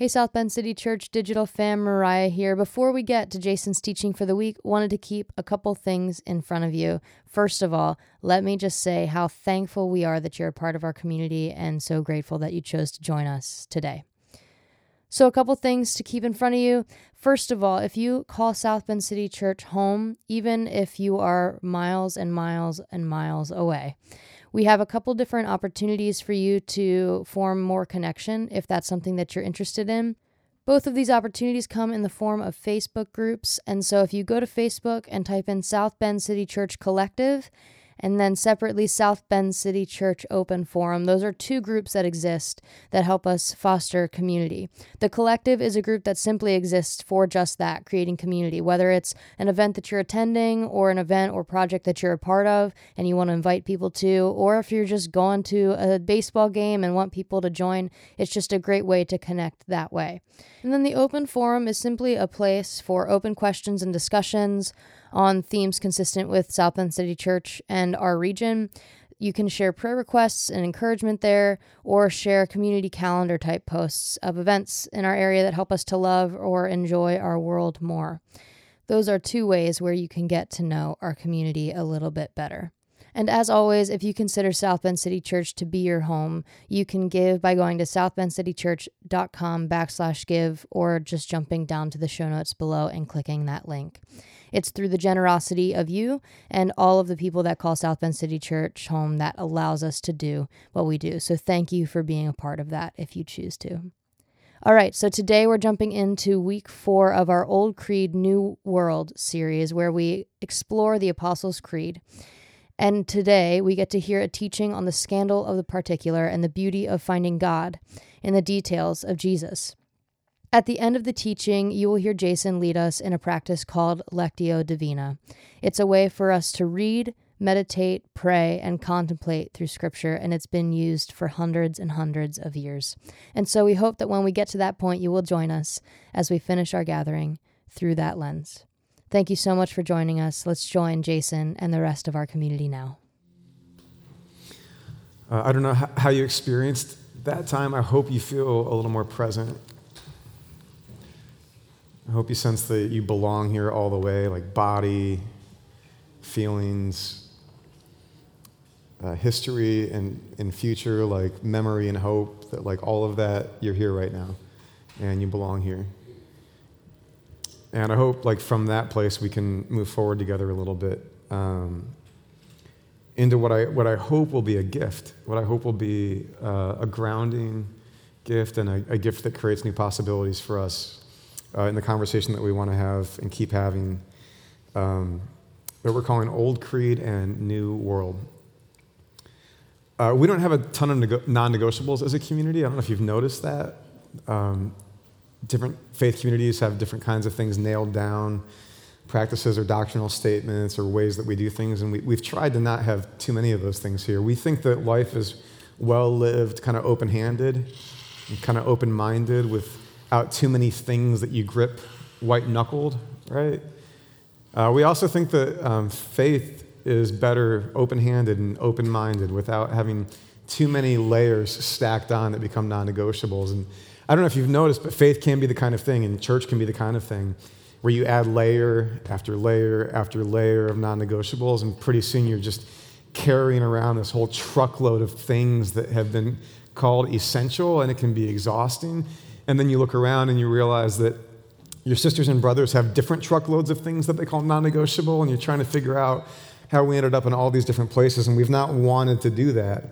Hey, South Bend City Church Digital Fam, Mariah here. Before we get to Jason's teaching for the week, wanted to keep a couple things in front of you. First of all, let me just say how thankful we are that you're a part of our community and so grateful that you chose to join us today. So, a couple things to keep in front of you. First of all, if you call South Bend City Church home, even if you are miles and miles and miles away, we have a couple different opportunities for you to form more connection if that's something that you're interested in. Both of these opportunities come in the form of Facebook groups. And so if you go to Facebook and type in South Bend City Church Collective, and then separately South Bend City Church Open Forum. Those are two groups that exist that help us foster community. The collective is a group that simply exists for just that, creating community, whether it's an event that you're attending or an event or project that you're a part of and you want to invite people to, or if you're just going to a baseball game and want people to join, it's just a great way to connect that way. And then the open forum is simply a place for open questions and discussions on themes consistent with South Bend City Church and our region. You can share prayer requests and encouragement there, or share community calendar type posts of events in our area that help us to love or enjoy our world more. Those are two ways where you can get to know our community a little bit better. And as always, if you consider South Bend City Church to be your home, you can give by going to southbendcitychurch.com backslash give or just jumping down to the show notes below and clicking that link. It's through the generosity of you and all of the people that call South Bend City Church home that allows us to do what we do. So thank you for being a part of that if you choose to. All right, so today we're jumping into week four of our Old Creed, New World series where we explore the Apostles' Creed. And today we get to hear a teaching on the scandal of the particular and the beauty of finding God in the details of Jesus. At the end of the teaching, you will hear Jason lead us in a practice called Lectio Divina. It's a way for us to read, meditate, pray, and contemplate through Scripture, and it's been used for hundreds and hundreds of years. And so we hope that when we get to that point, you will join us as we finish our gathering through that lens. Thank you so much for joining us. Let's join Jason and the rest of our community now. Uh, I don't know how you experienced that time. I hope you feel a little more present. I hope you sense that you belong here all the way, like body, feelings, uh, history, and, and future, like memory and hope, that like all of that, you're here right now and you belong here. And I hope, like, from that place, we can move forward together a little bit um, into what I, what I hope will be a gift, what I hope will be uh, a grounding gift and a, a, gift that creates new possibilities for us uh, in the conversation that we want to have and keep having um, that we're calling Old Creed and New World. Uh, we don't have a ton of non negotiables as a community. I don't know if you've noticed that. Um, different faith communities have different kinds of things nailed down practices or doctrinal statements or ways that we do things. And we, have tried to not have too many of those things here. We think that life is well lived kind of open-handed and kind of open-minded without too many things that you grip white-knuckled right? Uh, we also think that um, faith is better open-handed and open-minded without having too many layers stacked on that become non-negotiables. And I don't know if you've noticed, but faith can be the kind of thing, and church can be the kind of thing where you add layer after layer after layer of non negotiables, and pretty soon you're just carrying around this whole truckload of things that have been called essential, and it can be exhausting. And then you look around and you realize that your sisters and brothers have different truckloads of things that they call non negotiable, and you're trying to figure out how we ended up in all these different places, and we've not wanted to do that.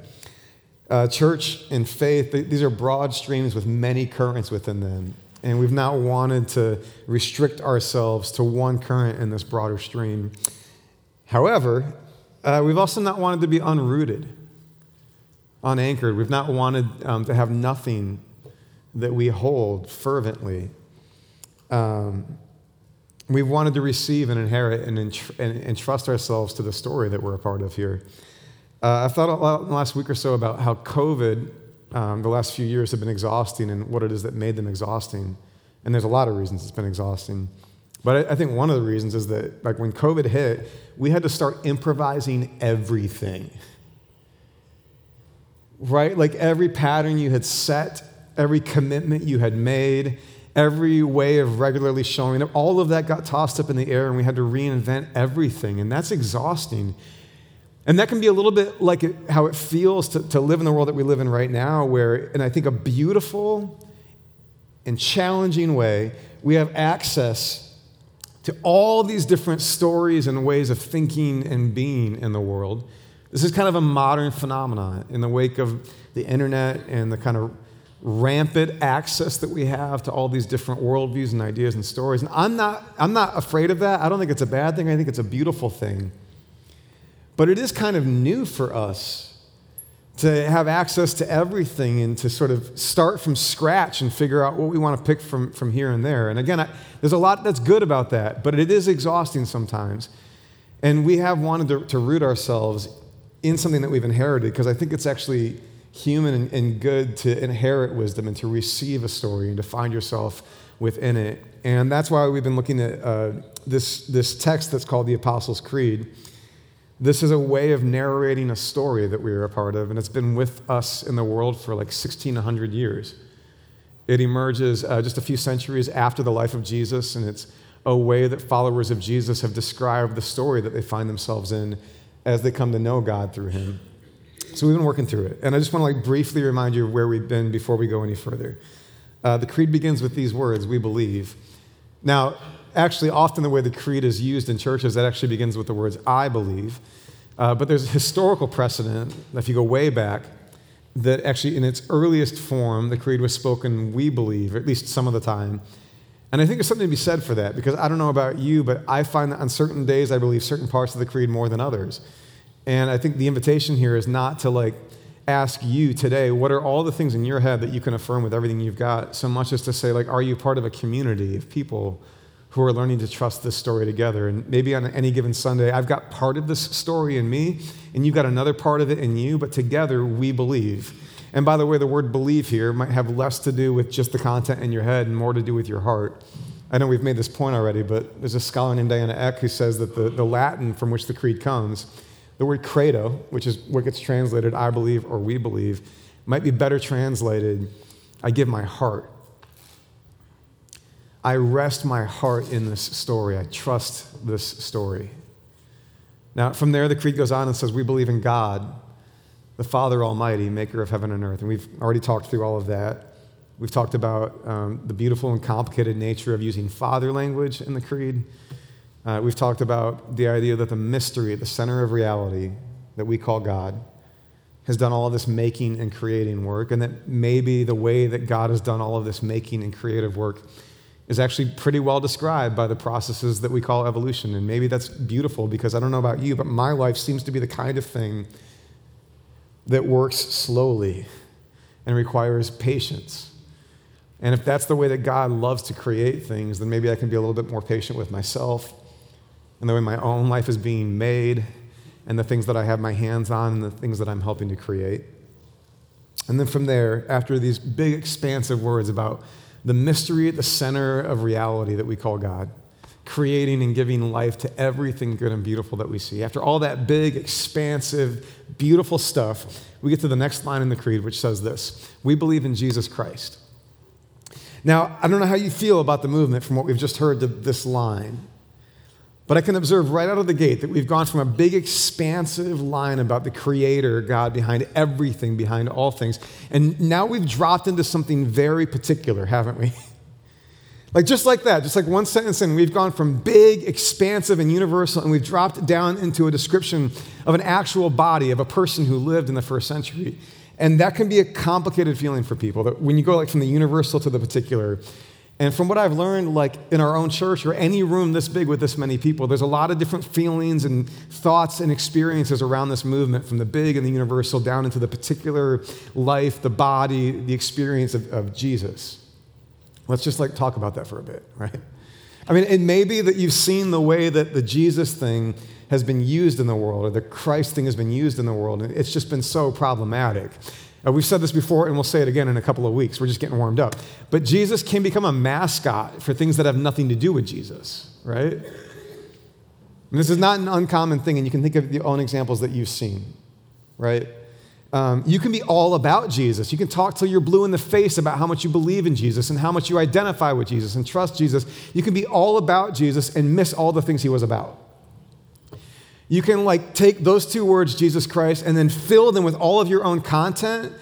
Uh, church and faith, these are broad streams with many currents within them. And we've not wanted to restrict ourselves to one current in this broader stream. However, uh, we've also not wanted to be unrooted, unanchored. We've not wanted um, to have nothing that we hold fervently. Um, we've wanted to receive and inherit and, entr- and entrust ourselves to the story that we're a part of here. Uh, I've thought a lot in the last week or so about how COVID, um, the last few years, have been exhausting and what it is that made them exhausting. And there's a lot of reasons it's been exhausting. But I, I think one of the reasons is that, like, when COVID hit, we had to start improvising everything. Right? Like, every pattern you had set every commitment you had made, every way of regularly showing up, all of that got tossed up in the air and we had to reinvent everything. And that's exhausting. And that can be a little bit like how it feels to, to live in the world that we live in right now, where, in I think a beautiful and challenging way, we have access to all these different stories and ways of thinking and being in the world. This is kind of a modern phenomenon in the wake of the internet and the kind of rampant access that we have to all these different worldviews and ideas and stories. And I'm not, I'm not afraid of that. I don't think it's a bad thing. I think it's a beautiful thing. But it is kind of new for us to have access to everything and to sort of start from scratch and figure out what we want to pick from, from here and there. And again, I, there's a lot that's good about that, but it is exhausting sometimes. And we have wanted to, to root ourselves in something that we've inherited because I think it's actually human and, and, good to inherit wisdom and to receive a story and to find yourself within it. And that's why we've been looking at uh, this, this text that's called the Apostles' Creed. This is a way of narrating a story that we are a part of, and it's been with us in the world for like 1600 years. It emerges uh, just a few centuries after the life of Jesus, and it's a way that followers of Jesus have described the story that they find themselves in as they come to know God through Him. So we've been working through it. And I just want to like briefly remind you of where we've been before we go any further. Uh, the creed begins with these words, we believe. Now, actually, often the way the creed is used in churches, that actually begins with the words, I believe. Uh, but there's a historical precedent, if you go way back, that actually in its earliest form, the creed was spoken, we believe, or at least some of the time. And I think there's something to be said for that, because I don't know about you, but I find that on certain days I believe certain parts of the creed more than others. And I think the invitation here is not to like ask you today, what are all the things in your head that you can affirm with everything you've got, so much as to say, like, are you part of a community of people who are learning to trust this story together? And maybe on any given Sunday, I've got part of this story in me, and you've got another part of it in you, but together we believe. And by the way, the word believe here might have less to do with just the content in your head and more to do with your heart. I know we've made this point already, but there's a scholar named Diana Eck who says that the, the Latin from which the creed comes the word credo, which is what gets translated I believe or we believe, might be better translated I give my heart. I rest my heart in this story. I trust this story. Now, from there, the creed goes on and says, We believe in God, the Father Almighty, maker of heaven and earth. And we've already talked through all of that. We've talked about um, the beautiful and complicated nature of using father language in the creed. Uh, we've talked about the idea that the mystery at the center of reality that we call God has done all of this making and creating work, and that maybe the way that God has done all of this making and creative work is actually pretty well described by the processes that we call evolution. And maybe that's beautiful because I don't know about you, but my life seems to be the kind of thing that works slowly and requires patience. And if that's the way that God loves to create things, then maybe I can be a little bit more patient with myself and the way my own life is being made, and the things that I have my hands on, and the things that I'm helping to create. And then from there, after these big, expansive words about the mystery at the center of reality that we call God, creating and giving life to everything good and beautiful that we see. After all that big, expansive, beautiful stuff, we get to the next line in the creed, which says this We believe in Jesus Christ. Now, I don't know how you feel about the movement from what we've just heard to this line. But I can observe right out of the gate that we've gone from a big, expansive line about the Creator, God, behind everything, behind all things. And now we've dropped into something very particular, haven't we? like just like that, just like one sentence in, we've gone from big, expansive, and universal, and we've dropped down into a description of an actual body, of a person who lived in the first century. And that can be a complicated feeling for people that when you go like from the universal to the particular, and from what I've learned, like in our own church or any room this big with this many people, there's a lot of different feelings and thoughts and experiences around this movement, from the big and the universal down into the particular life, the body, the experience of, of Jesus. Let's just like talk about that for a bit, right? I mean, it may be that you've seen the way that the Jesus thing has been used in the world, or the Christ thing has been used in the world, and it's just been so problematic. Uh, we've said this before, and we'll say it again in a couple of weeks. We're just getting warmed up. But Jesus can become a mascot for things that have nothing to do with Jesus, right? And this is not an uncommon thing, and you can think of your own examples that you've seen, right? Um, you can be all about Jesus. You can talk till you're blue in the face about how much you believe in Jesus and how much you identify with Jesus and trust Jesus. You can be all about Jesus and miss all the things he was about. You can like take those two words, Jesus Christ, and then fill them with all of your own content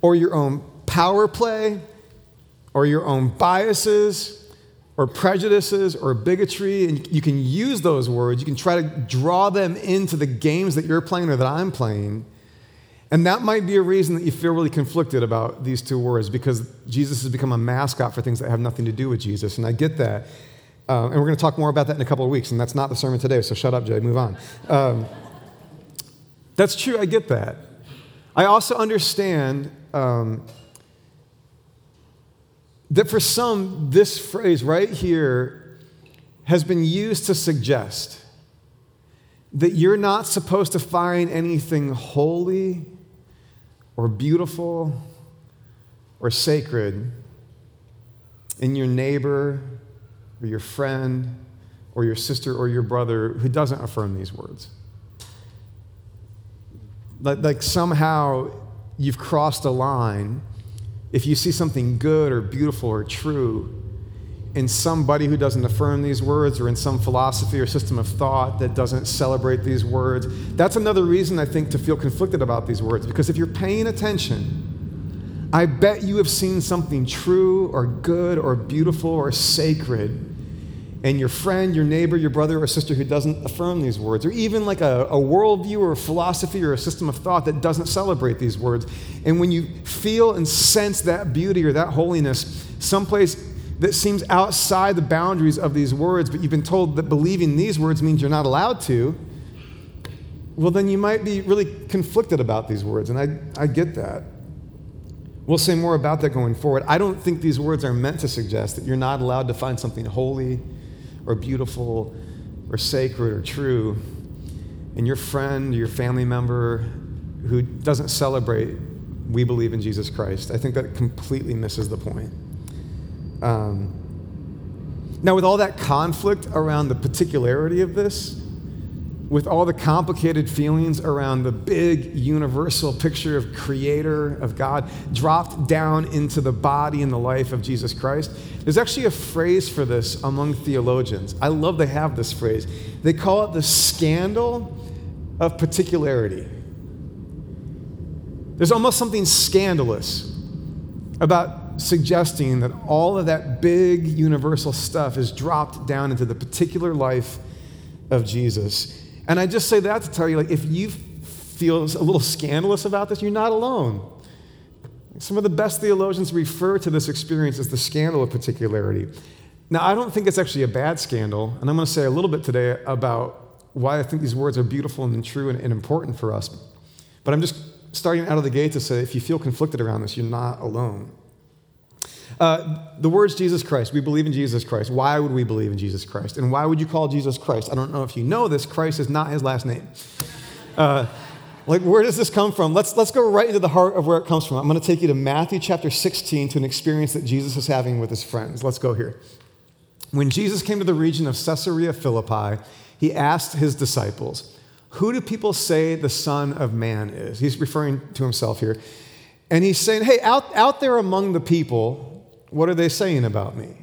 or your own power play or your own biases or prejudices or bigotry. And you can use those words. You can try to draw them into the games that you're playing or that I'm playing and that might be a reason that you feel really conflicted about these two words because Jesus has become a mascot for things that have nothing to do with Jesus. And I get that. Uh, and we're going to talk more about that in a couple of weeks. And that's not the sermon today, so shut up, Jay. Move on. Um, that's true. I get that. I also understand um, that for some, this phrase right here has been used to suggest that you're not supposed to find anything holy or beautiful or sacred in your neighbor or your friend or your sister or your brother who doesn't affirm these words. Like, like somehow you've crossed a line if you see something good or beautiful or true in somebody who doesn't affirm these words or in some philosophy or system of thought that doesn't celebrate these words. That's another reason I think to feel conflicted about these words because if you're paying attention, I bet you have seen something true or good or beautiful or sacred and your friend, your neighbor, your brother or sister who doesn't affirm these words, or even like a, a worldview or a philosophy or a system of thought that doesn't celebrate these words. And when you feel and sense that beauty or that holiness someplace that seems outside the boundaries of these words, but you've been told that believing these words means you're not allowed to, well, then you might be really conflicted about these words. And I, I get that. We'll say more about that going forward. I don't think these words are meant to suggest that you're not allowed to find something holy or beautiful or sacred or true in your friend, your family member who doesn't celebrate we believe in Jesus Christ. I think that completely misses the point. Um, now, with all that conflict around the particularity of this, with all the complicated feelings around the big universal picture of creator of God dropped down into the body and the life of Jesus Christ, there's actually a phrase for this among theologians. I love they have this phrase. They call it the scandal of particularity. There's almost something scandalous about suggesting that all of that big universal stuff is dropped down into the particular life of Jesus. And I just say that to tell you like if you feel a little scandalous about this, you're not alone. Some of the best theologians refer to this experience as the scandal of particularity. Now, I don't think it's actually a bad scandal, and I'm going to say a little bit today about why I think these words are beautiful and true and, and important for us. But I'm just starting out of the gate to say if you feel conflicted around this, you're not alone. Uh, the words Jesus Christ, we believe in Jesus Christ. Why would we believe in Jesus Christ? And why would you call Jesus Christ? I don't know if you know this, Christ is not his last name. Uh, like, where does this come from? Let's, let's go right into the heart of where it comes from. I'm going to take you to Matthew chapter 16 to an experience that Jesus is having with his friends. Let's go here. When Jesus came to the region of Caesarea Philippi, he asked his disciples, Who do people say the Son of Man is? He's referring to himself here. And he's saying, Hey, out, out there among the people, what are they saying about me?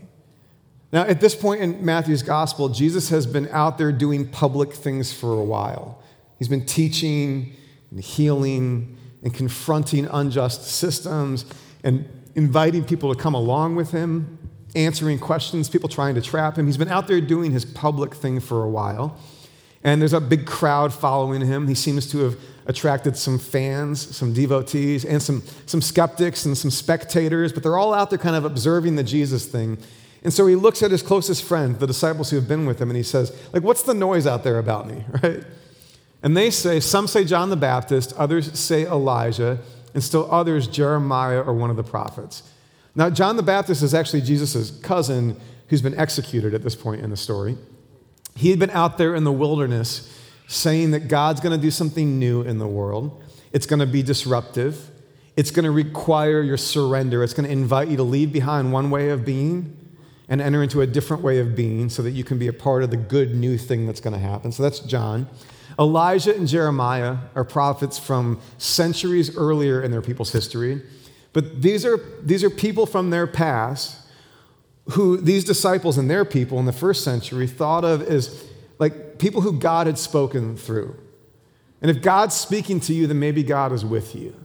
Now, at this point in Matthew's gospel, Jesus has been out there doing public things for a while. He's been teaching and healing and confronting unjust systems and inviting people to come along with him, answering questions, people trying to trap him. He's been out there doing his public thing for a while. And there's a big crowd following him. He seems to have attracted some fans, some devotees, and some, some skeptics and some spectators, but they're all out there kind of observing the Jesus thing. And so he looks at his closest friend, the disciples who have been with him, and he says, like, what's the noise out there about me, right? And they say, some say John the Baptist, others say Elijah, and still others Jeremiah or one of the prophets. Now, John the Baptist is actually Jesus' cousin who's been executed at this point in the story. He had been out there in the wilderness saying that God's going to do something new in the world. It's going to be disruptive. It's going to require your surrender. It's going to invite you to leave behind one way of being and enter into a different way of being so that you can be a part of the good new thing that's going to happen. So that's John. Elijah and Jeremiah are prophets from centuries earlier in their people's history. But these are, these are people from their past who these disciples and their people in the first century thought of as like people who God had spoken through. And if God's speaking to you, then maybe God is with you.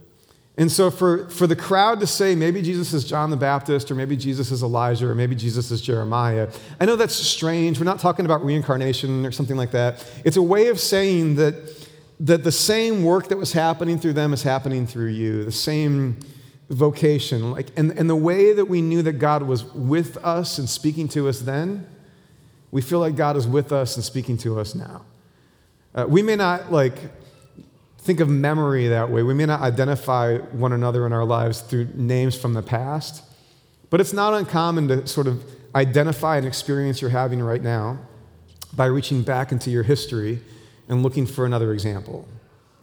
And so for, for the crowd to say maybe Jesus is John the Baptist, or maybe Jesus is Elijah, or maybe Jesus is Jeremiah, I know that's strange. We're not talking about reincarnation or something like that. It's a way of saying that, that the same work that was happening through them is happening through you, the same vocation. Like, and, and the way that we knew that God was with us and speaking to us then, we feel like God is with us and speaking to us now. Uh, we may not like think of memory that way. We may not identify one another in our lives through names from the past, but it's not uncommon to sort of identify an experience you're having right now by reaching back into your history and looking for another example,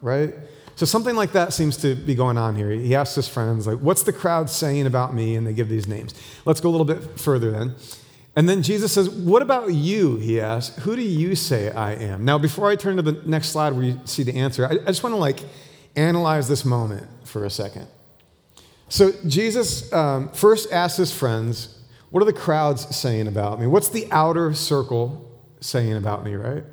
right? So something like that seems to be going on here. He asks his friends, like, what's the crowd saying about me? And they give these names. Let's go a little bit further then. And then Jesus says, What about you? He asks, Who do you say I am? Now, before I turn to the next slide where you see the answer, I, I just want to like analyze this moment for a second. So Jesus um, first asks his friends, What are the crowds saying about me? What's the outer circle saying about me, right?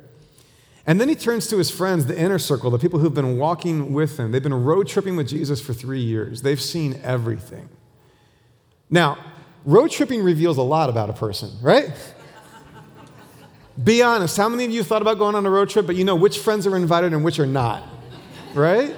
And then he turns to his friends, the inner circle, the people who've been walking with him. They've been road tripping with Jesus for three years. They've seen everything. Now, road tripping reveals a lot about a person, right? Be honest, how many of you thought about going on a road trip, but you know which friends are invited and which are not, right?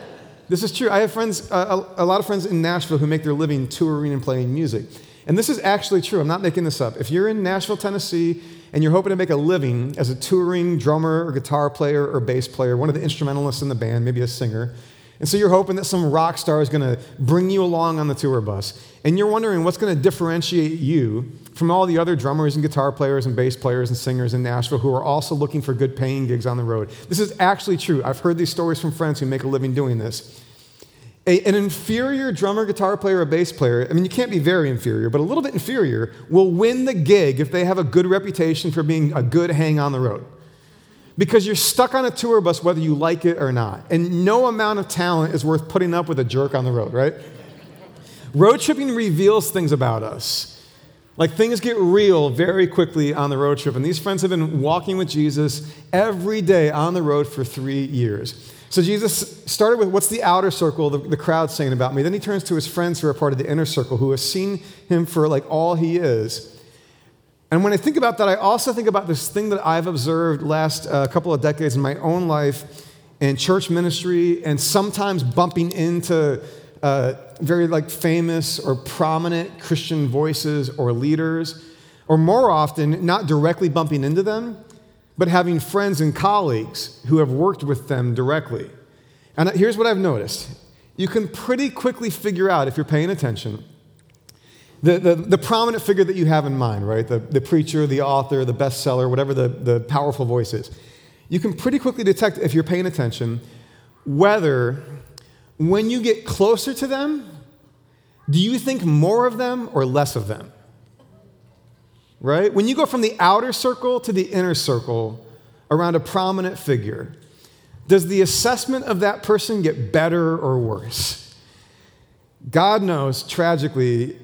This is true. I have friends, uh, a, a lot of friends in Nashville who make their living touring and playing music. And this is actually true. I'm not making this up. If you're in Nashville, Tennessee, and you're hoping to make a living as a touring drummer or guitar player or bass player, one of the instrumentalists in the band, maybe a singer, and so you're hoping that some rock star is going to bring you along on the tour bus. And you're wondering what's going to differentiate you from all the other drummers and guitar players and bass players and singers in Nashville who are also looking for good paying gigs on the road. This is actually true. I've heard these stories from friends who make a living doing this. A, an inferior drummer, guitar player, or bass player, I mean, you can't be very inferior, but a little bit inferior, will win the gig if they have a good reputation for being a good hang on the road because you're stuck on a tour bus whether you like it or not. And no amount of talent is worth putting up with a jerk on the road, right? road tripping reveals things about us. Like things get real very quickly on the road trip. And these friends have been walking with Jesus every day on the road for three years. So Jesus started with what's the outer circle, the, the crowd saying about me. Then he turns to his friends who are part of the inner circle, who have seen him for like all he is. And when I think about that, I also think about this thing that I've observed last uh, couple of decades in my own life in church ministry and sometimes bumping into uh, very like famous or prominent Christian voices or leaders, or more often, not directly bumping into them, but having friends and colleagues who have worked with them directly. And here's what I've noticed you can pretty quickly figure out, if you're paying attention, the, the, the, prominent figure that you have in mind, right? The, the preacher, the author, the bestseller, whatever the, the powerful voice is. You can pretty quickly detect, if you're paying attention, whether when you get closer to them, do you think more of them or less of them? Right? When you go from the outer circle to the inner circle around a prominent figure, does the assessment of that person get better or worse? God knows, tragically,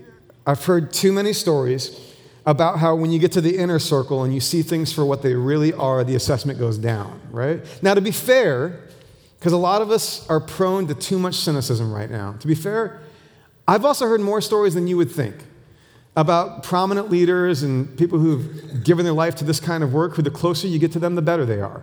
I've heard too many stories about how when you get to the inner circle and you see things for what they really are, the assessment goes down, right? Now, to be fair, because a lot of us are prone to too much cynicism right now, to be fair, I've also heard more stories than you would think about prominent leaders and people who've given their life to this kind of work, who the closer you get to them, the better they are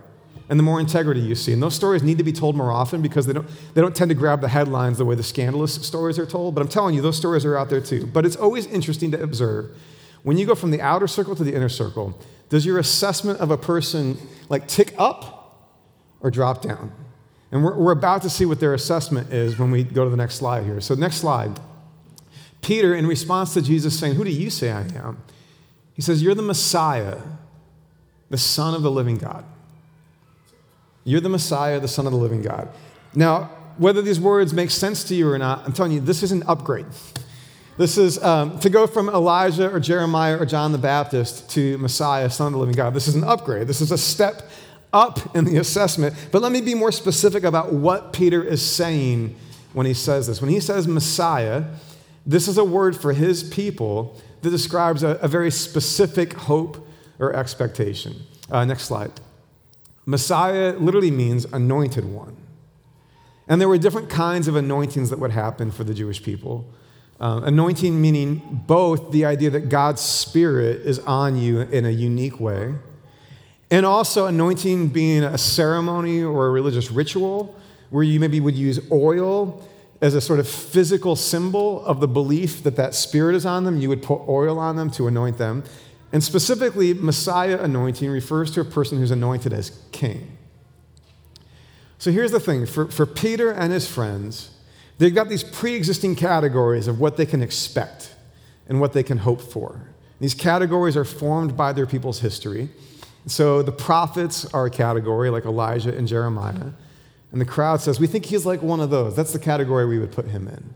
and the more integrity you see. And those stories need to be told more often because they don't, they don't tend to grab the headlines the way the scandalous stories are told. But I'm telling you, those stories are out there too. But it's always interesting to observe when you go from the outer circle to the inner circle, does your assessment of a person like tick up or drop down? And we're, we're about to see what their assessment is when we go to the next slide here. So, next slide. Peter, in response to Jesus saying, Who do you say I am? He says, You're the Messiah, the Son of the living God. You're the Messiah, the Son of the living God. Now, whether these words make sense to you or not, I'm telling you, this is an upgrade. This is um, to go from Elijah or Jeremiah or John the Baptist to Messiah, Son of the living God. This is an upgrade. This is a step up in the assessment. But let me be more specific about what Peter is saying when he says this. When he says Messiah, this is a word for his people that describes a, a very specific hope or expectation. Uh, next slide. Messiah literally means anointed one. And there were different kinds of anointings that would happen for the Jewish people. Uh, anointing meaning both the idea that God's Spirit is on you in a unique way, and also anointing being a ceremony or a religious ritual where you maybe would use oil as a sort of physical symbol of the belief that that Spirit is on them. You would put oil on them to anoint them. And specifically, Messiah anointing refers to a person who's anointed as king. So here's the thing for, for Peter and his friends, they've got these pre existing categories of what they can expect and what they can hope for. These categories are formed by their people's history. So the prophets are a category like Elijah and Jeremiah. And the crowd says, We think he's like one of those. That's the category we would put him in.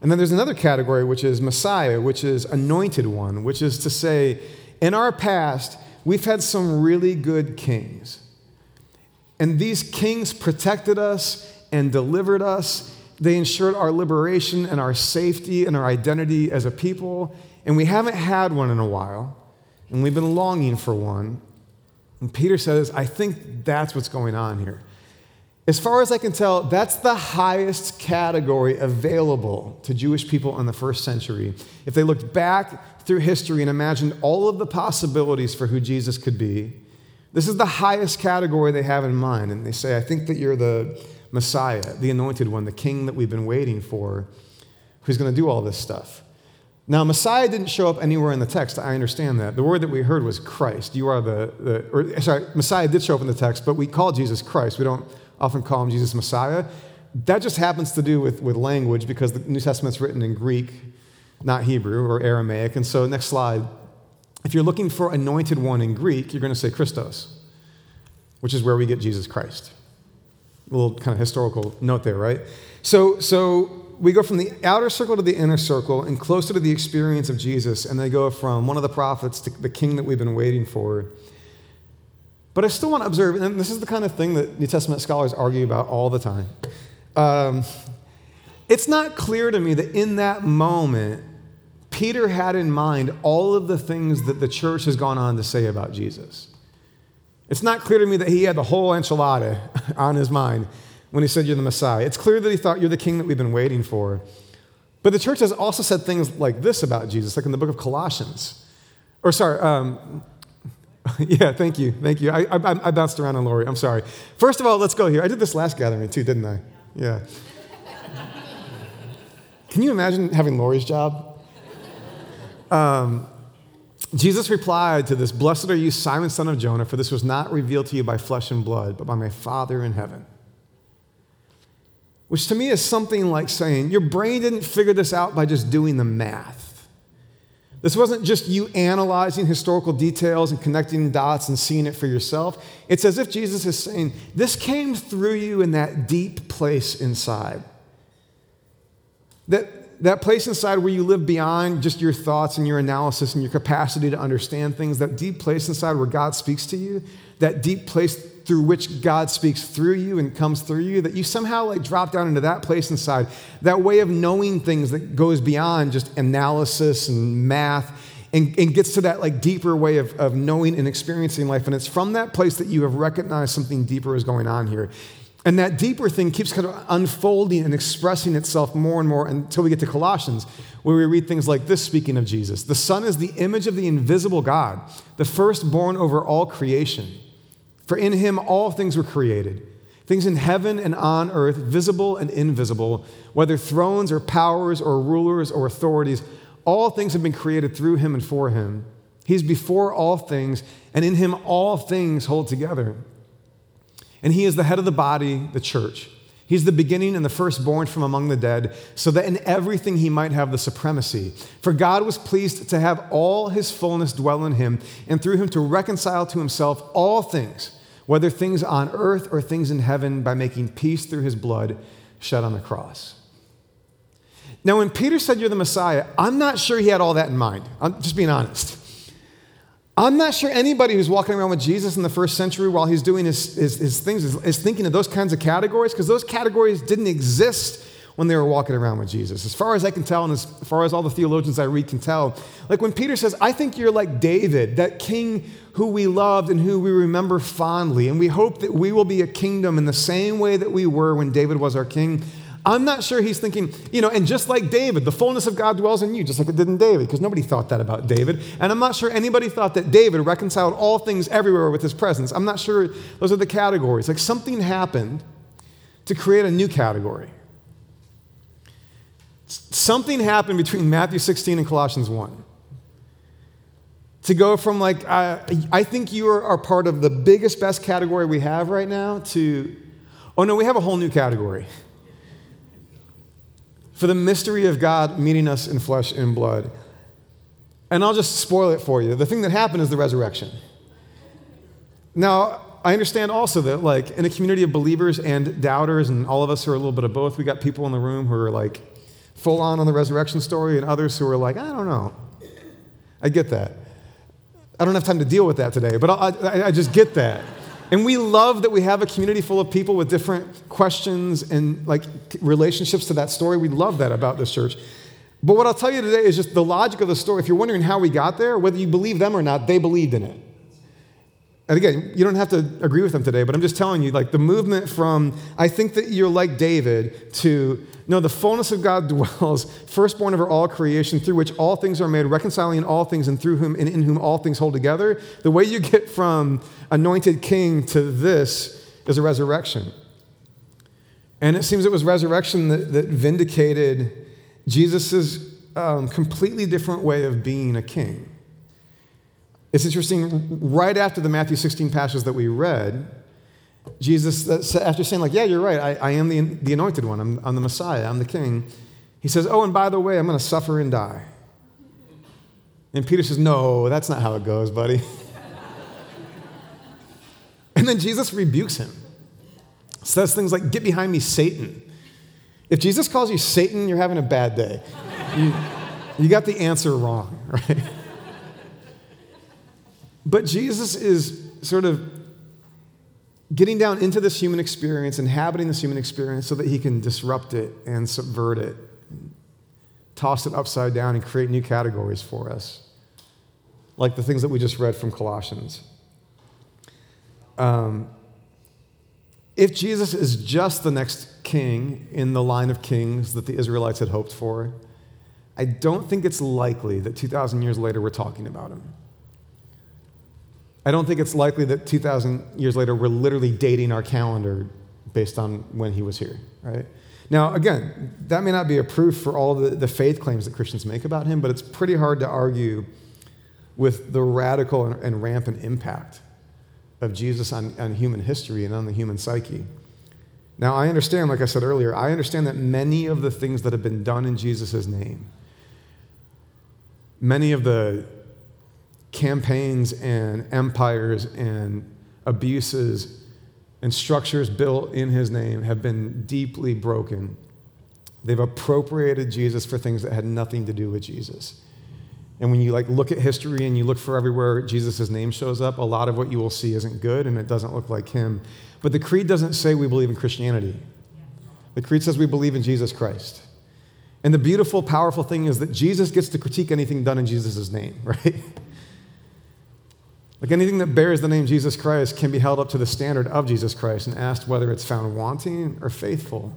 And then there's another category, which is Messiah, which is anointed one, which is to say, in our past, we've had some really good kings. And these kings protected us and delivered us. They ensured our liberation and our safety and our identity as a people. And we haven't had one in a while. And we've been longing for one. And Peter says, I think that's what's going on here. As far as I can tell, that's the highest category available to Jewish people in the first century. If they looked back through history and imagined all of the possibilities for who Jesus could be, this is the highest category they have in mind. And they say, I think that you're the Messiah, the anointed one, the king that we've been waiting for, who's going to do all this stuff. Now, Messiah didn't show up anywhere in the text. I understand that. The word that we heard was Christ. You are the, the or, sorry, Messiah did show up in the text, but we call Jesus Christ. We don't often call him Jesus Messiah. That just happens to do with, with language because the New Testament's written in Greek, not Hebrew or Aramaic. And so, next slide. If you're looking for anointed one in Greek, you're going to say Christos, which is where we get Jesus Christ. A little kind of historical note there, right? So, so we go from the outer circle to the inner circle and closer to the experience of Jesus, and they go from one of the prophets to the king that we've been waiting for. But I still want to observe, and this is the kind of thing that New Testament scholars argue about all the time. Um, it's not clear to me that in that moment, Peter had in mind all of the things that the church has gone on to say about Jesus. It's not clear to me that he had the whole enchilada on his mind when he said, You're the Messiah. It's clear that he thought, You're the king that we've been waiting for. But the church has also said things like this about Jesus, like in the book of Colossians. Or, sorry, um, yeah, thank you. Thank you. I, I, I, bounced around on Lori. I'm sorry. First of all, let's go here. I did this last gathering too, didn't I? Yeah. Can you imagine having Lori's job? Um, Jesus replied to this Blessed are you, Simon, son of Jonah, for this was not revealed to you by flesh and blood, but by my Father in heaven. Which to me is something like saying, Your brain didn't figure this out by just doing the math. This wasn't just you analyzing historical details and connecting dots and seeing it for yourself. It's as if Jesus is saying, This came through you in that deep place inside. That, that place inside where you live beyond just your thoughts and your analysis and your capacity to understand things, that deep place inside where God speaks to you, that deep place through which God speaks through you and comes through you, that you somehow like drop down into that place inside, that way of knowing things that goes beyond just analysis and math and, and gets to that like deeper way of, of knowing and experiencing life. And it's from that place that you have recognized something deeper is going on here. And that deeper thing keeps kind of unfolding and expressing itself more and more until we get to Colossians, where we read things like this speaking of Jesus The Son is the image of the invisible God, the firstborn over all creation. For in him all things were created, things in heaven and on earth, visible and invisible, whether thrones or powers or rulers or authorities, all things have been created through him and for him. He's before all things, and in him all things hold together. And he is the head of the body, the church. He's the beginning and the firstborn from among the dead, so that in everything he might have the supremacy. For God was pleased to have all his fullness dwell in him, and through him to reconcile to himself all things whether things on earth or things in heaven, by making peace through his blood shed on the cross. Now, when Peter said you're the Messiah, I'm not sure he had all that in mind. I'm just being honest. I'm not sure anybody who's walking around with Jesus in the first century while he's doing his, his, his things is, is thinking of those kinds of categories because those categories didn't exist when they were walking around with Jesus. As far as I can tell, and as far as all the theologians I read can tell, like when Peter says, I think you're like David, that king who we loved and who we remember fondly, and we hope that we will be a kingdom in the same way that we were when David was our king. I'm not sure he's thinking, you know, and just like David, the fullness of God dwells in you, just like it did in David, because nobody thought that about David. And I'm not sure anybody thought that David reconciled all things everywhere with his presence. I'm not sure those are the categories. Like something happened to create a new category. Something happened between Matthew 16 and Colossians 1 to go from like, uh, I think you are, are part of the biggest, best category we have right now to, oh no, we have a whole new category for the mystery of God meeting us in flesh and blood. And I'll just spoil it for you. The thing that happened is the resurrection. Now, I understand also that, like, in a community of believers and doubters, and all of us are a little bit of both, we got people in the room who are like full on on the resurrection story, and others who are like, I don't know. I get that. I don't have time to deal with that today, but I, I, I just get that. And we love that we have a community full of people with different questions and like relationships to that story. We love that about this church. But what I'll tell you today is just the logic of the story. If you're wondering how we got there, whether you believe them or not, they believed in it. And again, you don't have to agree with them today, but I'm just telling you, like the movement from, I think that you're like David, to, no, the fullness of God dwells, firstborn over all creation, through which all things are made, reconciling all things, and through whom and in whom all things hold together. The way you get from anointed king to this is a resurrection. And it seems it was resurrection that, that vindicated Jesus' um, completely different way of being a king. It's interesting, right after the Matthew 16 passage that we read, Jesus, after saying, like, yeah, you're right, I, I am the, the anointed one, I'm, I'm the Messiah, I'm the king, he says, oh, and by the way, I'm going to suffer and die. And Peter says, no, that's not how it goes, buddy. and then Jesus rebukes him, says things like, get behind me, Satan. If Jesus calls you Satan, you're having a bad day. You, you got the answer wrong, right? But Jesus is sort of getting down into this human experience, inhabiting this human experience so that he can disrupt it and subvert it, toss it upside down and create new categories for us, like the things that we just read from Colossians. Um, if Jesus is just the next king in the line of kings that the Israelites had hoped for, I don't think it's likely that 2,000 years later we're talking about him. I don't think it's likely that 2,000 years later we're literally dating our calendar based on when he was here, right? Now, again, that may not be a proof for all the, the faith claims that Christians make about him, but it's pretty hard to argue with the radical and, and rampant impact of Jesus on, on human history and on the human psyche. Now, I understand, like I said earlier, I understand that many of the things that have been done in Jesus' name, many of the campaigns and empires and abuses and structures built in his name have been deeply broken. They've appropriated Jesus for things that had nothing to do with Jesus. And when you like look at history and you look for everywhere Jesus' name shows up, a lot of what you will see isn't good and it doesn't look like him. But the creed doesn't say we believe in Christianity. The creed says we believe in Jesus Christ. And the beautiful, powerful thing is that Jesus gets to critique anything done in Jesus' name, right? Like anything that bears the name Jesus Christ can be held up to the standard of Jesus Christ and asked whether it's found wanting or faithful.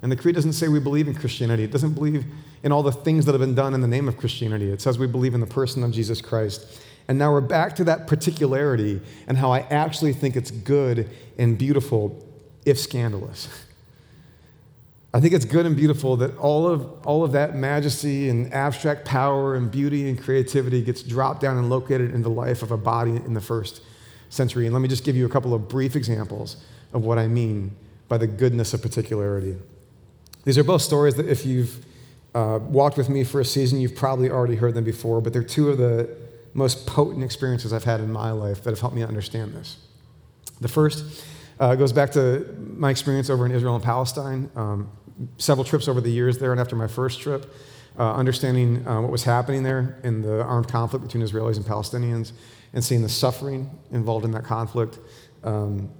And the Creed doesn't say we believe in Christianity. It doesn't believe in all the things that have been done in the name of Christianity. It says we believe in the person of Jesus Christ. And now we're back to that particularity and how I actually think it's good and beautiful, if scandalous. I think it's good and beautiful that all of, all of that majesty and abstract power and beauty and creativity gets dropped down and located in the life of a body in the first century. And let me just give you a couple of brief examples of what I mean by the goodness of particularity. These are both stories that if you've uh, walked with me for a season, you've probably already heard them before, but they're two of the most potent experiences I've had in my life that have helped me understand this. The first uh, goes back to my experience over in Israel and Palestine. Um, several trips over the years there, and after my first trip, uh, understanding uh, what was happening there in the armed conflict between Israelis and Palestinians, and seeing the suffering involved in that conflict. Um,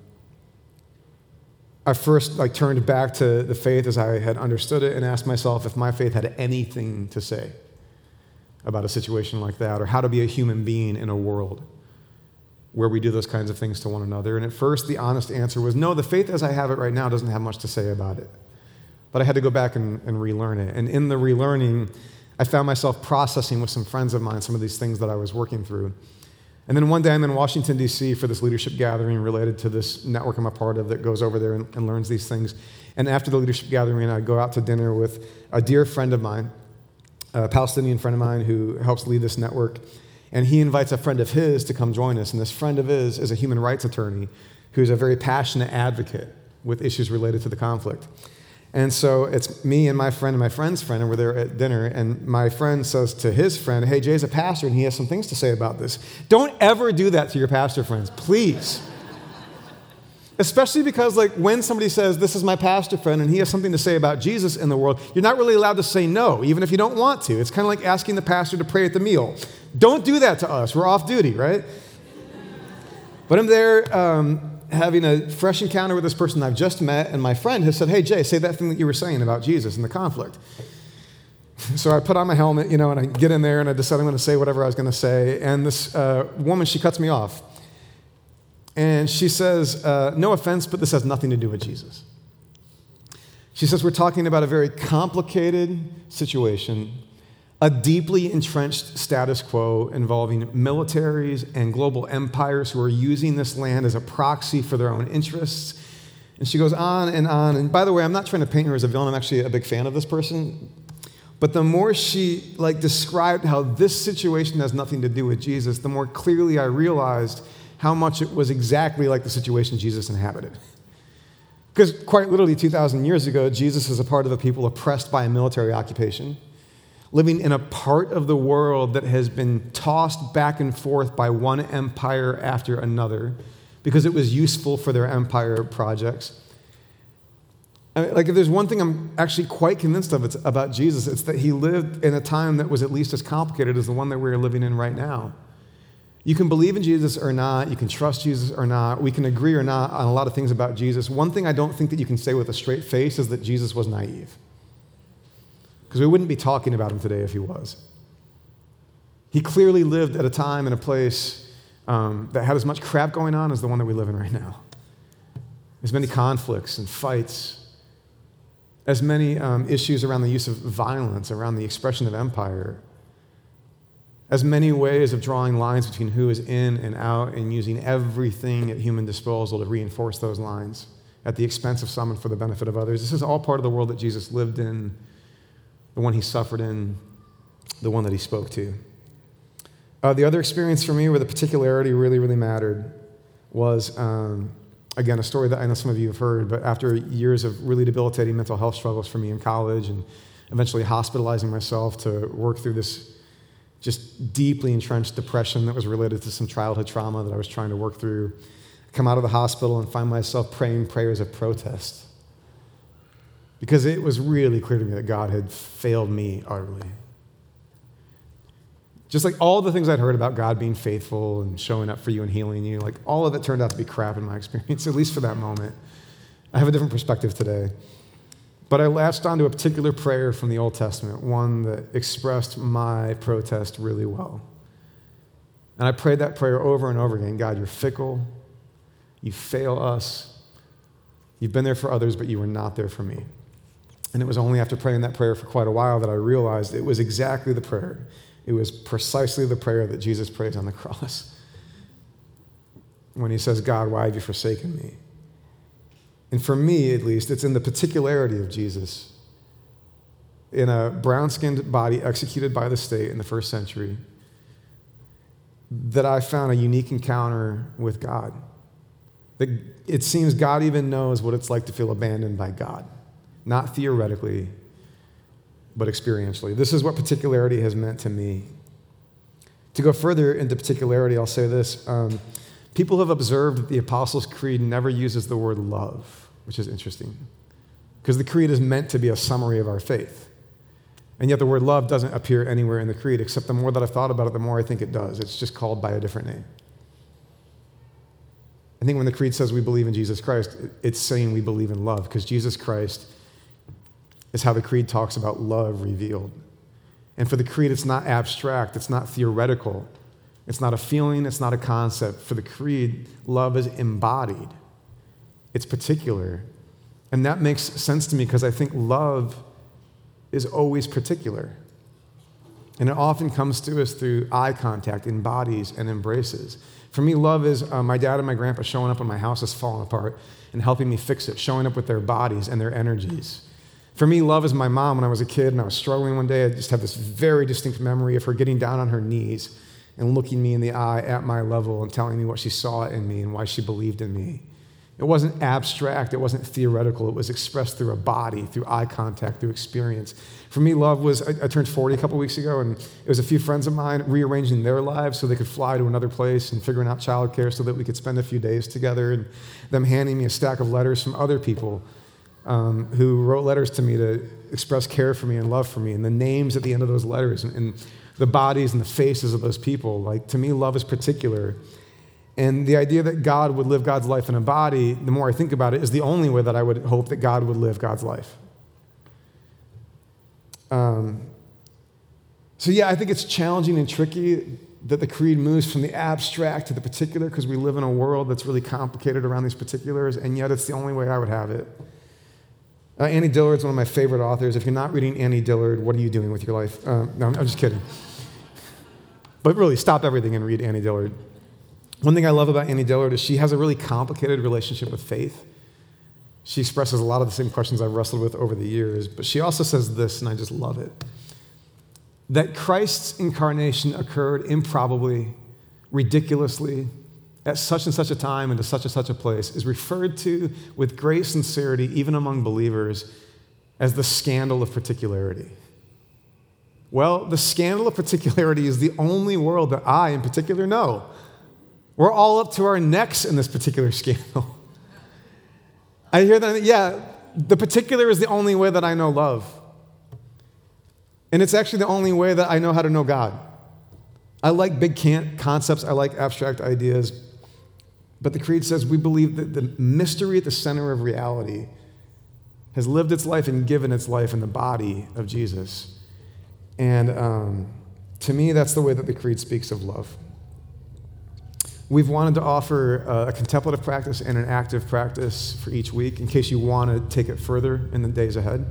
I first like turned back to the faith as I had understood it and asked myself if my faith had anything to say about a situation like that or how to be a human being in a world where we do those kinds of things to one another. And at first, the honest answer was no, the faith as I have it right now doesn't have much to say about it. But I had to go back and, and relearn it. And in the relearning, I found myself processing with some friends of mine some of these things that I was working through. And then one day I'm in Washington, D.C. for this leadership gathering related to this network I'm a part of that goes over there and, and learns these things. And after the leadership gathering, I go out to dinner with a dear friend of mine, a Palestinian friend of mine who helps lead this network. And he invites a friend of his to come join us. And this friend of his is a human rights attorney who's a very passionate advocate with issues related to the conflict. And so it's me and my friend and my friend's friend, and we're there at dinner. And my friend says to his friend, Hey, Jay's a pastor, and he has some things to say about this. Don't ever do that to your pastor friends, please. Especially because, like, when somebody says, This is my pastor friend, and he has something to say about Jesus in the world, you're not really allowed to say no, even if you don't want to. It's kind of like asking the pastor to pray at the meal. Don't do that to us. We're off duty, right? But I'm there. Um, having a fresh encounter with this person I've just met, and my friend has said, Hey, Jay, say that thing that you were saying about Jesus and the conflict. So I put on my helmet, you know, and I get in there and I decide I'm going to say whatever I was going to say. And this uh, woman, she cuts me off. And she says, uh, No offense, but this has nothing to do with Jesus. She says, We're talking about a very complicated situation a deeply entrenched status quo involving militaries and global empires who are using this land as a proxy for their own interests. And she goes on and on. And by the way, I'm not trying to paint her as a villain. I'm actually a big fan of this person. But the more she like described how this situation has nothing to do with Jesus, the more clearly I realized how much it was exactly like the situation Jesus inhabited. Because quite literally 2,000 years ago, Jesus is a part of a people oppressed by a military occupation living in a part of the world that has been tossed back and forth by one empire after another because it was useful for their empire projects. I mean, like, if there's one thing I'm actually quite convinced of it's about Jesus, it's that he lived in a time that was at least as complicated as the one that we're living in right now. You can believe in Jesus or not, you can trust Jesus or not, we can agree or not on a lot of things about Jesus. One thing I don't think that you can say with a straight face is that Jesus was naive because we wouldn't be talking about him today if he was. He clearly lived at a time and a place um, that had as much crap going on as the one that we live in right now. As many conflicts and fights, as many um, issues around the use of violence, around the expression of empire, as many ways of drawing lines between who is in and out and using everything at human disposal to reinforce those lines at the expense of some and for the benefit of others. This is all part of the world that Jesus lived in the one he suffered in, the one that he spoke to. Uh, the other experience for me where the particularity really, really mattered was, um, again, a story that I know some of you have heard, but after years of really debilitating mental health struggles for me in college and eventually hospitalizing myself to work through this just deeply entrenched depression that was related to some childhood trauma that I was trying to work through, come out of the hospital and find myself praying prayers of protest because it was really clear to me that God had failed me utterly. Just like all the things I'd heard about God being faithful and showing up for you and healing you, like all of it turned out to be crap in my experience, at least for that moment. I have a different perspective today. But I latched onto a particular prayer from the Old Testament, one that expressed my protest really well. And I prayed that prayer over and over again God, you're fickle. You fail us. You've been there for others, but you were not there for me. And it was only after praying that prayer for quite a while that I realized it was exactly the prayer. It was precisely the prayer that Jesus prays on the cross. When he says, God, why have you forsaken me? And for me, at least, it's in the particularity of Jesus in a brown skinned body executed by the state in the first century that I found a unique encounter with God. That it seems God even knows what it's like to feel abandoned by God not theoretically, but experientially. This is what particularity has meant to me. To go further into particularity, I'll say this. Um, people have observed that the Apostles' Creed never uses the word love, which is interesting, because the Creed is meant to be a summary of our faith. And yet the word love doesn't appear anywhere in the creed, except the more that I've thought about it, the more I think it does. It's just called by a different name. I think when the creed says we believe in Jesus Christ, it's saying we believe in love, because Jesus Christ is how the creed talks about love revealed. And for the creed, it's not abstract, it's not theoretical, it's not a feeling, it's not a concept. For the creed, love is embodied, it's particular. And that makes sense to me because I think love is always particular. And it often comes to us through eye contact, in bodies and embraces. For me, love is uh, my dad and my grandpa showing up when my house is falling apart and helping me fix it, showing up with their bodies and their energies. For me, love is my mom when I was a kid and I was struggling one day. I just have this very distinct memory of her getting down on her knees and looking me in the eye at my level and telling me what she saw in me and why she believed in me. It wasn't abstract, it wasn't theoretical, it was expressed through a body, through eye contact, through experience. For me, love was I, I, turned 40 a couple weeks ago, and it was a few friends of mine rearranging their lives so they could fly to another place and figuring out childcare so that we could spend a few days together, and them handing me a stack of letters from other people um, who wrote letters to me to express care for me and love for me, and the names at the end of those letters, and, and the bodies and the faces of those people. Like, to me, love is particular. And the idea that God would live God's life in a body, the more I think about it, is the only way that I would hope that God would live God's life. Um, so, yeah, I think it's challenging and tricky that the creed moves from the abstract to the particular because we live in a world that's really complicated around these particulars, and yet it's the only way I would have it. Uh, Annie Dillard's one of my favorite authors. If you're not reading Annie Dillard, what are you doing with your life? Uh, no, I'm just kidding. But really, stop everything and read Annie Dillard. One thing I love about Annie Dillard is she has a really complicated relationship with faith. She expresses a lot of the same questions I've wrestled with over the years, but she also says this, and I just love it that Christ's incarnation occurred improbably, ridiculously, at such and such a time and to such and such a place is referred to with great sincerity, even among believers, as the scandal of particularity. Well, the scandal of particularity is the only world that I, in particular, know. We're all up to our necks in this particular scandal. I hear that, yeah, the particular is the only way that I know love. And it's actually the only way that I know how to know God. I like big concepts, I like abstract ideas, but the Creed says we believe that the mystery at the center of reality has lived its life and given its life in the body of Jesus. And um, to me, that's the way that the Creed speaks of love. We've wanted to offer a contemplative practice and an active practice for each week in case you want to take it further in the days ahead.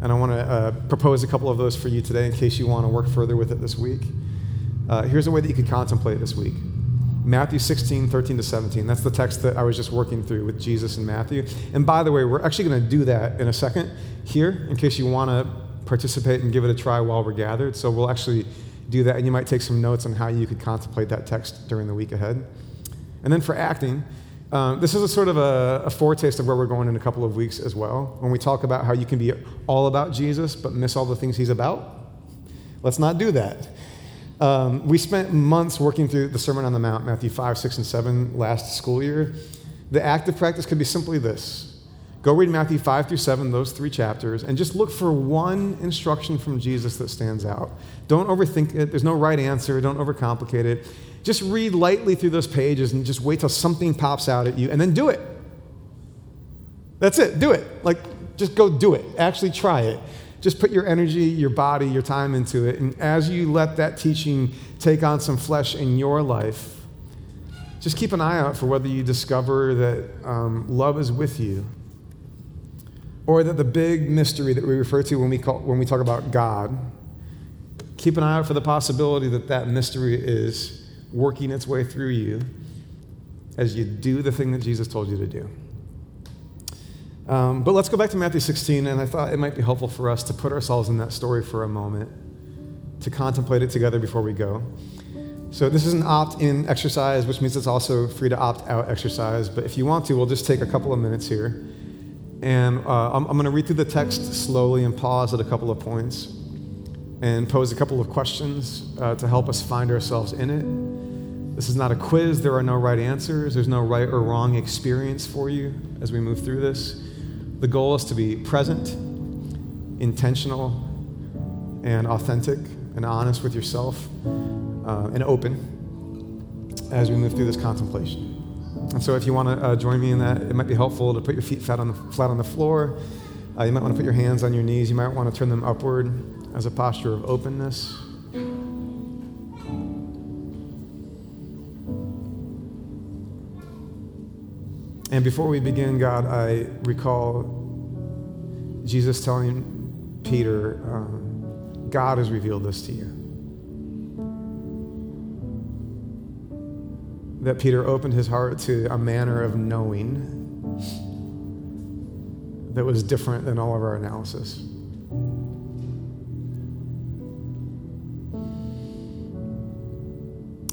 And I want to uh, propose a couple of those for you today in case you want to work further with it this week. Uh, here's a way that you could contemplate this week Matthew 16, 13 to 17. That's the text that I was just working through with Jesus and Matthew. And by the way, we're actually going to do that in a second here in case you want to participate and give it a try while we're gathered. So we'll actually do that, and you might take some notes on how you could contemplate that text during the week ahead. And then for acting, uh, this is a sort of a, a, foretaste of where we're going in a couple of weeks as well. When we talk about how you can be all about Jesus but miss all the things he's about, let's not do that. Um, we spent months working through the Sermon on the Mount, Matthew 5, 6, and 7 last school year. The active practice could be simply this Go read Matthew 5 through 7, those three chapters, and just look for one instruction from Jesus that stands out. Don't overthink it. There's no right answer. Don't overcomplicate it. Just read lightly through those pages and just wait till something pops out at you and then do it. That's it. Do it. Like, just go do it. Actually try it. Just put your energy, your body, your time into it. And as you let that teaching take on some flesh in your life, just keep an eye out for whether you discover that um, love is with you or that the big mystery that we refer to when we, call, when we talk about God, keep an eye out for the possibility that that mystery is working its way through you as you do the thing that Jesus told you to do. Um, but let's go back to Matthew 16, and I thought it might be helpful for us to put ourselves in that story for a moment, to contemplate it together before we go. So, this is an opt in exercise, which means it's also free to opt out exercise. But if you want to, we'll just take a couple of minutes here. And uh, I'm, I'm going to read through the text slowly and pause at a couple of points and pose a couple of questions uh, to help us find ourselves in it. This is not a quiz. There are no right answers. There's no right or wrong experience for you as we move through this. The goal is to be present, intentional, and authentic and honest with yourself uh, and open as we move through this contemplation. And so, if you want to uh, join me in that, it might be helpful to put your feet flat on the, flat on the floor. Uh, you might want to put your hands on your knees. You might want to turn them upward as a posture of openness. And before we begin, God, I recall Jesus telling Peter, um, God has revealed this to you. That Peter opened his heart to a manner of knowing that was different than all of our analysis.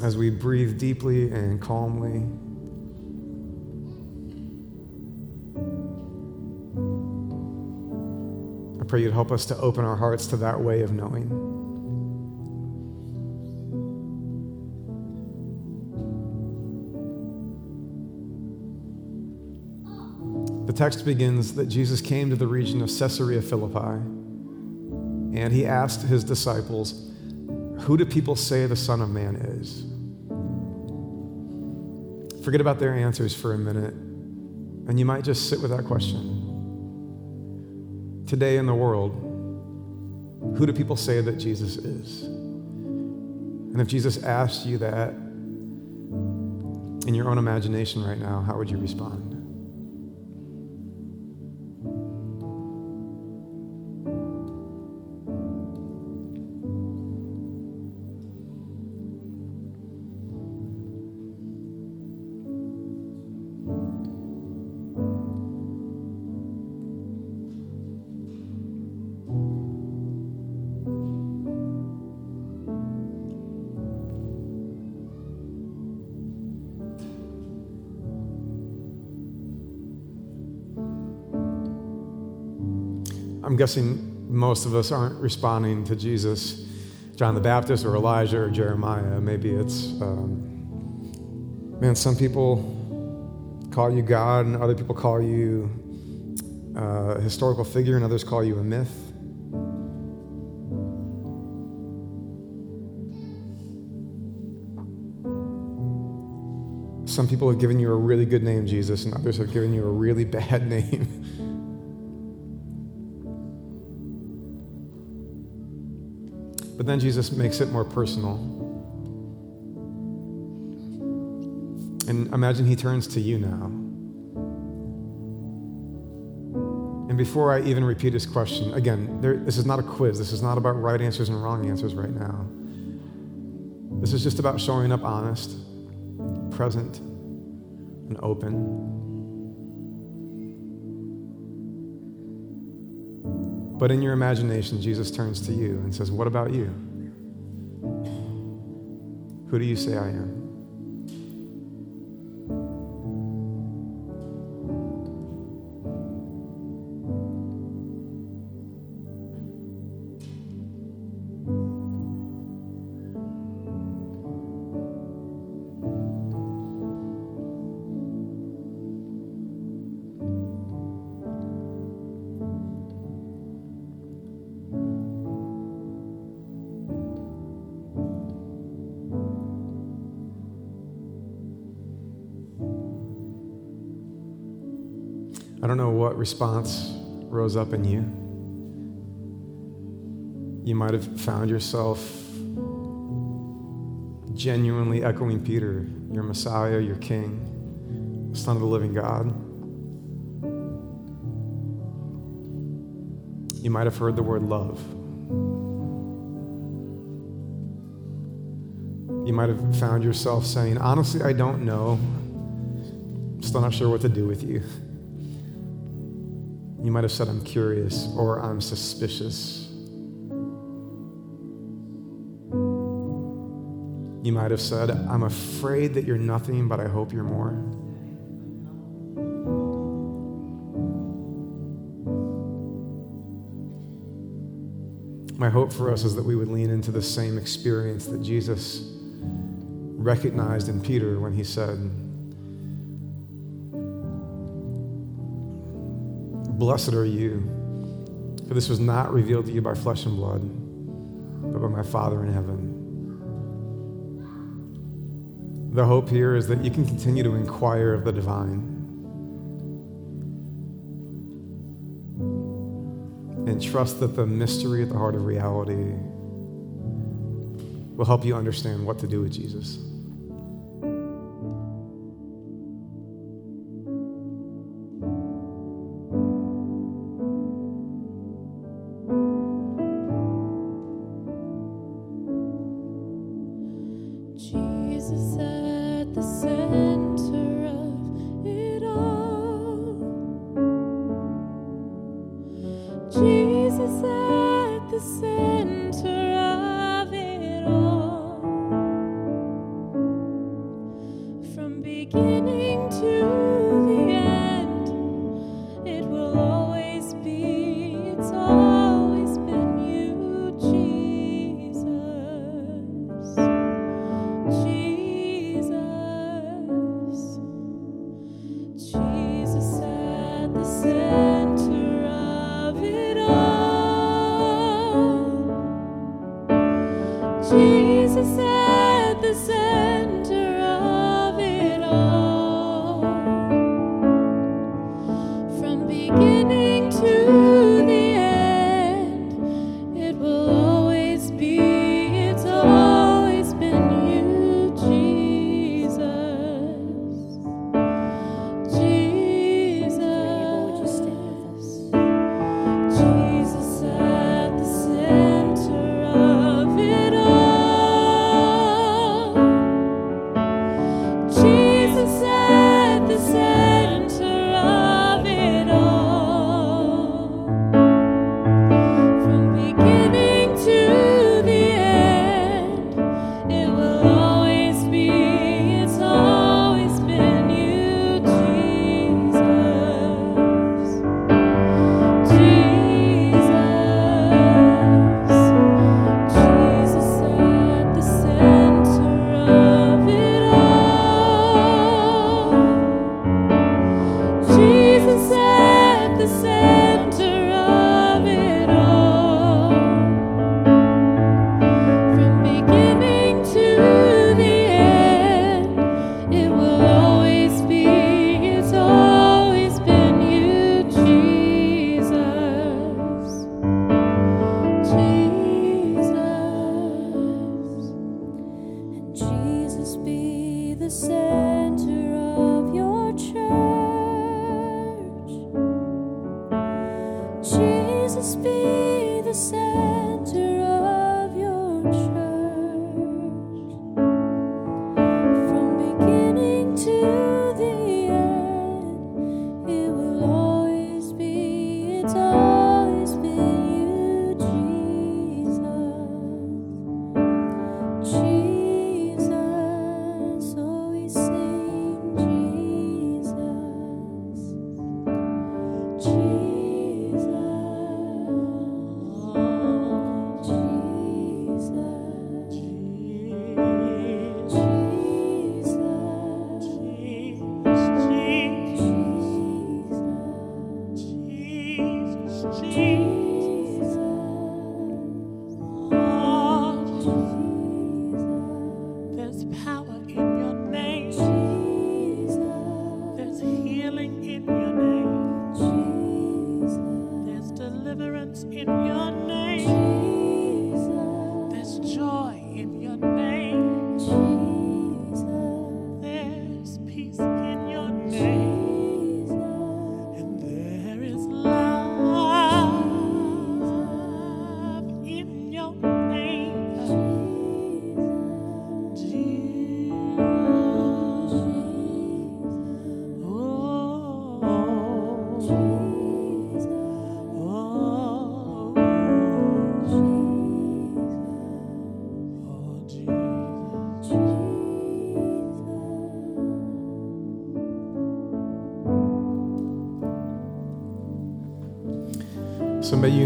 As we breathe deeply and calmly, pray you'd help us to open our hearts to that way of knowing. The text begins that Jesus came to the region of Caesarea Philippi and he asked his disciples, Who do people say the Son of Man is? Forget about their answers for a minute, and you might just sit with that question. Today in the world, who do people say that Jesus is? And if Jesus asked you that in your own imagination right now, how would you respond? Guessing most of us aren't responding to Jesus, John the Baptist, or Elijah, or Jeremiah. Maybe it's, um, man, some people call you God, and other people call you uh, a historical figure, and others call you a myth. Some people have given you a really good name, Jesus, and others have given you a really bad name. But then Jesus makes it more personal. And imagine he turns to you now. And before I even repeat his question, again, there, this is not a quiz. This is not about right answers and wrong answers right now. This is just about showing up honest, present, and open. But in your imagination, Jesus turns to you and says, What about you? Who do you say I am? Response rose up in you. You might have found yourself genuinely echoing Peter, your Messiah, your King, Son of the living God. You might have heard the word love. You might have found yourself saying, Honestly, I don't know. I'm Still not sure what to do with you. You might have said, I'm curious or I'm suspicious. You might have said, I'm afraid that you're nothing, but I hope you're more. My hope for us is that we would lean into the same experience that Jesus recognized in Peter when he said, Blessed are you, for this was not revealed to you by flesh and blood, but by my Father in heaven. The hope here is that you can continue to inquire of the divine. And trust that the mystery at the heart of reality will help you understand what to do with Jesus. At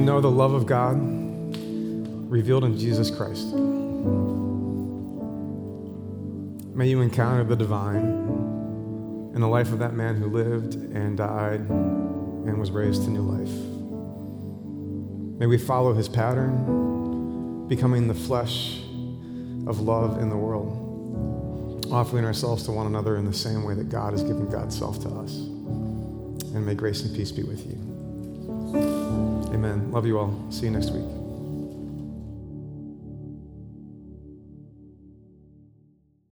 know the love of God revealed in Jesus Christ. May you encounter the divine in the life of that man who lived and died and was raised to new life. May we follow his pattern becoming the flesh of love in the world, offering ourselves to one another in the same way that God has given God's self to us. And may grace and peace be with you. Amen. Love you all. See you next week.